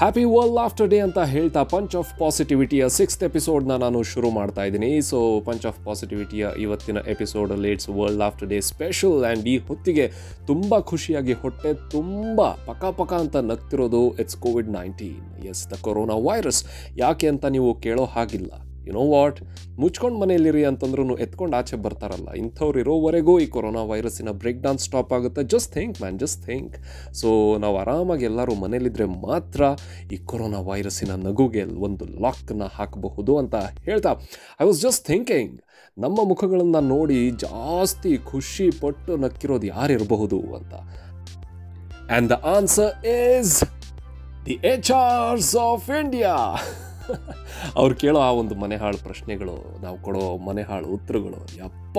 Happy world after day ಅಂತ ಹೇಳ್ತಾ punch of ಪಾಸಿಟಿವಿಟಿಯ ಸಿಕ್ಸ್ತ್ ಎಪಿಸೋಡ್ನ ನಾನು ಶುರು ಮಾಡ್ತಾ ಇದ್ದೀನಿ. ಸೊ ಪಂಚ್ ಆಫ್ ಪಾಸಿಟಿವಿಟಿಯ ಇವತ್ತಿನ ಎಪಿಸೋಡಲ್ಲಿ it's world laughter day special and ಈ ಹೊತ್ತಿಗೆ ತುಂಬ ಖುಷಿಯಾಗಿ ಹೊಟ್ಟೆ ತುಂಬ ಪಕ ಪಕ ಅಂತ ನಗ್ತಿರೋದು it's COVID nineteen yes the corona virus ಯಾಕೆ ಅಂತ ನೀವು ಕೇಳೋ ಹಾಗಿಲ್ಲ. ಯು ನೋ ವಾಟ್ ಮುಚ್ಕೊಂಡು ಮನೆಯಲ್ಲಿರಿ ಅಂತಂದ್ರೂ ಎತ್ಕೊಂಡು ಆಚೆ ಬರ್ತಾರಲ್ಲ. ಇಂಥವ್ರು ಇರೋವರೆಗೂ ಈ ಕೊರೋನಾ ವೈರಸ್ಸಿನ ಬ್ರೇಕ್ ಡಾನ್ಸ್ ಸ್ಟಾಪ್ ಆಗುತ್ತೆ. Just think man just think so ನಾವು ಆರಾಮಾಗಿ ಎಲ್ಲರೂ ಮನೇಲಿದ್ದರೆ ಮಾತ್ರ ಈ ಕೊರೋನಾ ವೈರಸ್ಸಿನ ನಗುಗೆ ಒಂದು ಲಾಕ್ನ ಹಾಕಬಹುದು ಅಂತ ಹೇಳ್ತಾ. ಐ ವಾಸ್ ಜಸ್ಟ್ ಥಿಂಕಿಂಗ್ ನಮ್ಮ ಮುಖಗಳನ್ನು ನೋಡಿ ಜಾಸ್ತಿ ಖುಷಿ ಪಟ್ಟು ನಕ್ಕಿರೋದು ಯಾರಿರಬಹುದು ಅಂತ. And the answer is the H Rs of India ಅವ್ರು ಕೇಳೋ ಆ ಒಂದು ಮನೆಹಾಳು ಪ್ರಶ್ನೆಗಳು, ನಾವು ಕೊಡೋ ಮನೆಹಾಳು ಉತ್ತರಗಳು, ಯಪ್ಪ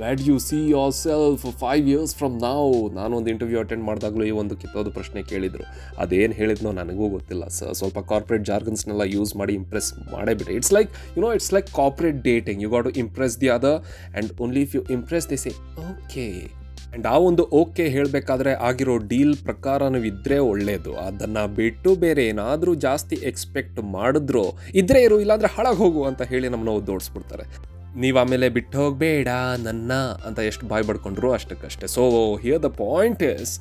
what'd you see yourself five years from ನಾವು ನಾನೊಂದು ಇಂಟರ್ವ್ಯೂ ಅಟೆಂಡ್ ಮಾಡಿದಾಗಲೂ ಈ ಒಂದು ಕಿತ್ತೋದು ಪ್ರಶ್ನೆ ಕೇಳಿದರು. ಅದೇನು ಹೇಳಿದ್ನೋ ನನಗೂ ಗೊತ್ತಿಲ್ಲ, ಸ, ಸ್ವಲ್ಪ ಕಾರ್ಪೊರೇಟ್ ಜಾರ್ಗನ್ಸ್ನೆಲ್ಲ ಯೂಸ್ ಮಾಡಿ ಇಂಪ್ರೆಸ್ ಮಾಡೇ ಬಿಟ್ಟೆ it's like you know it's like corporate dating you got to impress the other and only if you impress the say okay and ಆ ಒಂದು ಓಕೆ ಹೇಳಬೇಕಾದ್ರೆ ಆಗಿರೋ ಡೀಲ್ ಪ್ರಕಾರ ನೀವು ಇದ್ದರೆ ಒಳ್ಳೆಯದು ಅದನ್ನು ಬಿಟ್ಟು ಬೇರೆ ಏನಾದರೂ ಜಾಸ್ತಿ ಎಕ್ಸ್ಪೆಕ್ಟ್ ಮಾಡಿದ್ರು, ಇದ್ರೆ ಇರು, ಇಲ್ಲಾಂದರೆ ಹಾಳಾಗಿ ಹೋಗು ಅಂತ ಹೇಳಿ ನಮ್ಮನ್ನ ಓದೋಡಿಸ್ಬಿಡ್ತಾರೆ ನೀವು ಆಮೇಲೆ ಬಿಟ್ಟು ಹೋಗಬೇಡ, ನನ್ನ ಅಂತ ಎಷ್ಟು ಬಾಯ್ ಬಡ್ಕೊಂಡ್ರು ಅಷ್ಟಕ್ಕಷ್ಟೇ. So here the point is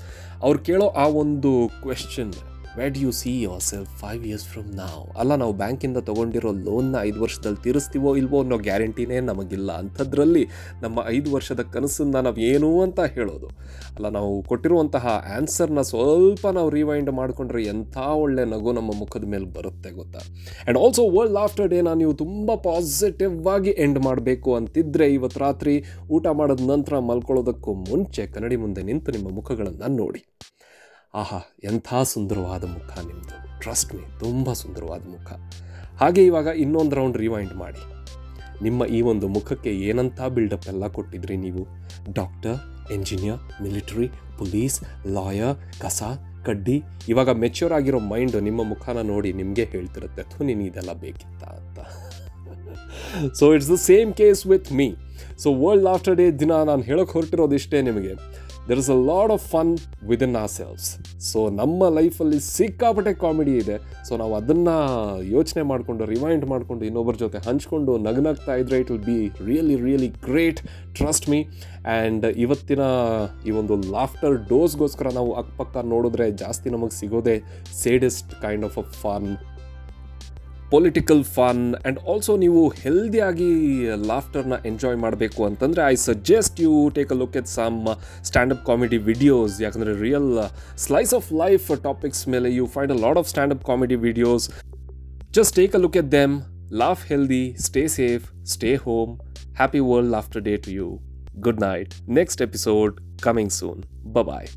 ಅವ್ರು ಕೇಳೋ ಆ ಒಂದು question where'd you see yourself five years from ನಾವು ಅಲ್ಲ, ನಾವು ಬ್ಯಾಂಕಿಂದ ತೊಗೊಂಡಿರೋ ಲೋನ್ನ ಐದು ವರ್ಷದಲ್ಲಿ ತೀರಿಸ್ತೀವೋ ಇಲ್ವೋ ಅನ್ನೋ ಗ್ಯಾರಂಟಿನೇ ನಮಗಿಲ್ಲ. ಅಂಥದ್ರಲ್ಲಿ ನಮ್ಮ ಐದು ವರ್ಷದ ಕನಸನ್ನ ನಾವು ಏನು ಅಂತ ಹೇಳೋದು. ಅಲ್ಲ, ನಾವು ಕೊಟ್ಟಿರುವಂತಹ ಆನ್ಸರ್ನ ಸ್ವಲ್ಪ ನಾವು ರಿವೈಂಡ್ ಮಾಡಿಕೊಂಡ್ರೆ ಎಂಥ ಒಳ್ಳೆ ನಗು ನಮ್ಮ ಮುಖದ ಮೇಲೆ ಬರುತ್ತೆ ಗೊತ್ತಾ? ಆ್ಯಂಡ್ ಆಲ್ಸೋ ವರ್ಲ್ಡ್ ಆಫ್ಟರ್ ಡೇನ ನೀವು ತುಂಬ ಪಾಸಿಟಿವ್ ಆಗಿ ಎಂಡ್ ಮಾಡಬೇಕು ಅಂತಿದ್ರೆ ಇವತ್ತು ರಾತ್ರಿ ಊಟ ಮಾಡಿದ ನಂತರ ಮಲ್ಕೊಳ್ಳೋದಕ್ಕೂ ಮುಂಚೆ ಕನ್ನಡಿ ಮುಂದೆ ನಿಂತು ನಿಮ್ಮ ಮುಖಗಳನ್ನು ನೋಡಿ. ಆಹಾ, ಎಂಥ ಸುಂದರವಾದ ಮುಖ ನಿಮ್ಮದು ಟ್ರಸ್ಟ್ ಮೀ ತುಂಬ ಸುಂದರವಾದ ಮುಖ. ಹಾಗೆ ಇವಾಗ ಇನ್ನೊಂದು ರೌಂಡ್ ರಿವೈಂಡ್ ಮಾಡಿ. ನಿಮ್ಮ ಈ ಒಂದು ಮುಖಕ್ಕೆ ಏನಂಥ ಬಿಲ್ಡಪ್ ಎಲ್ಲ ಕೊಟ್ಟಿದ್ರಿ ನೀವು? Doctor engineer military police lawyer ಕಸ, ಕಡ್ಡಿ. ಇವಾಗ ಮೆಚ್ಯೂರ್ ಆಗಿರೋ ಮೈಂಡು ನಿಮ್ಮ ಮುಖನ ನೋಡಿ ನಿಮಗೆ ಹೇಳ್ತಿರುತ್ತೆ ಅಥವಾ ನೀನು ಇದೆಲ್ಲ ಬೇಕಿತ್ತ ಅಂತ. So it's the same case with me so world laughter day ದಿನ ನಾನು ಹೇಳೋಕೆ ಹೊರಟಿರೋದು ಇಷ್ಟೇ ನಿಮಗೆ. There is a lot of fun within ourselves so ನಮ್ಮ ಲೈಫಲ್ಲಿ ಸಿಕ್ಕಾಪಟ್ಟೆ ಕಾಮಿಡಿ ಇದೆ. ಸೊ ನಾವು ಅದನ್ನು ಯೋಚನೆ ಮಾಡಿಕೊಂಡು ರಿವೈಂಡ್ ಮಾಡಿಕೊಂಡು, ಇನ್ನೊಬ್ಬರ ಜೊತೆ ಹಂಚ್ಕೊಂಡು, ನಗ್ನಾಗ್ತಾ ಇದ್ರೆ it will be really really great trust me and ಇವತ್ತಿನ ಈ ಒಂದು ಲಾಫ್ಟರ್ ಡೋಸ್ಗೋಸ್ಕರ ನಾವು ಅಕ್ಕಪಕ್ಕ ನೋಡಿದ್ರೆ ಜಾಸ್ತಿ ನಮಗೆ ಸಿಗೋದೇ saddest kind of a fun political fun and also ನೀವು ಹೆಲ್ದಿಯಾಗಿ ಲಾಫ್ಟರ್ನ ಎಂಜಾಯ್ ಮಾಡಬೇಕು ಅಂತಂದರೆ I suggest you take a look at some standup comedy videos ಯಾಕಂದರೆ real slice of life topics ಮೇಲೆ you find a lot of standup comedy videos just take a look at them laugh healthy stay safe stay home happy world laughter day to you good night next episode coming soon bye